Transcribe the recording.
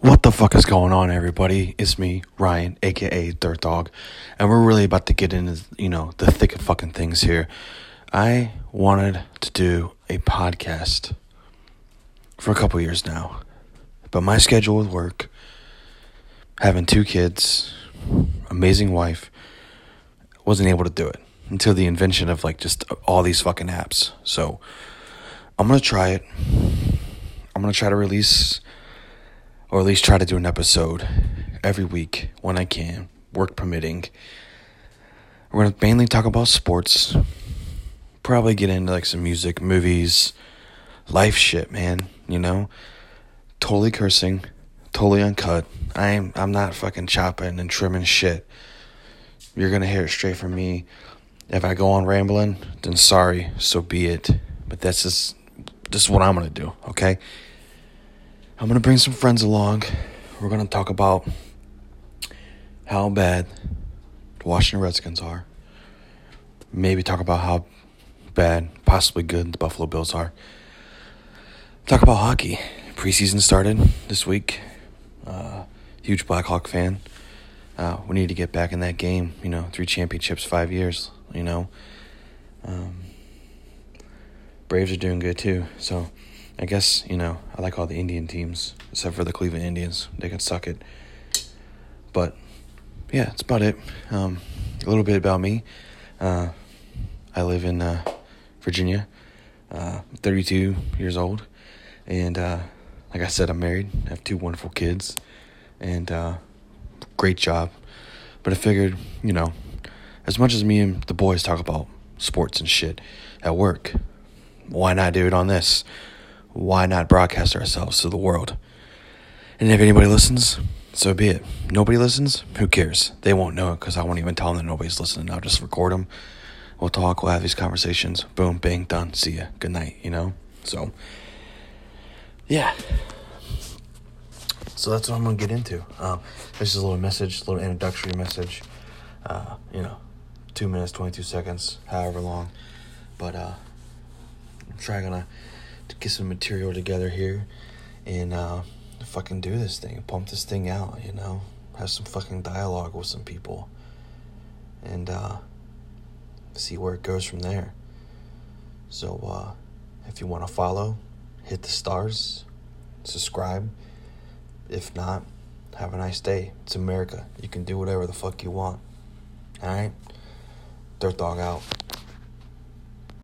What the fuck is going on, everybody? It's me, Ryan, aka Dirt Dog, and we're really about to get into, you know, the thick of fucking things here. I wanted to do a podcast for a couple years now, but my schedule with work, having two kids, amazing wife, wasn't able to do it until the invention of like just all these fucking apps. So I'm gonna try it. I'm gonna try to release or at least try to do an episode every week when I can, work permitting. We're going to mainly talk about sports, probably get into like some music, movies, life shit, man, you know? Totally cursing, totally uncut. I'm I'm not fucking chopping and trimming shit. You're going to hear it straight from me. If I go on rambling, then sorry, so be it. But that's just just what I'm going to do, okay? I'm going to bring some friends along. We're going to talk about how bad the Washington Redskins are. Maybe talk about how bad, possibly good, the Buffalo Bills are. Talk about hockey. Preseason started this week. Uh, huge Blackhawk fan. Uh, we need to get back in that game. You know, three championships, five years. You know, um, Braves are doing good too. So I guess, you know, I like all the Indian teams, except for the Cleveland Indians. They can suck it. But, yeah, that's about it. Um, a little bit about me. Uh, I live in uh, Virginia, uh, 32 years old. And, uh, like I said, I'm married. I have two wonderful kids. And, uh, great job. But I figured, you know, as much as me and the boys talk about sports and shit at work, why not do it on this? Why not broadcast ourselves to the world? And if anybody listens, so be it. Nobody listens, who cares? They won't know because I won't even tell them that nobody's listening. I'll just record them. We'll talk, we'll have these conversations. Boom, bang, done. See ya. Good night, you know? So, yeah. So that's what I'm going to get into. Um, this is a little message, a little introductory message. Uh, you know, two minutes, 22 seconds, however long. But uh, I'm trying to get some material together here and uh, fucking do this thing, pump this thing out, you know, have some fucking dialogue with some people, and uh, see where it goes from there. So, uh, if you want to follow, hit the stars, subscribe. If not, have a nice day. It's America. You can do whatever the fuck you want. Alright? Dirt Dog out.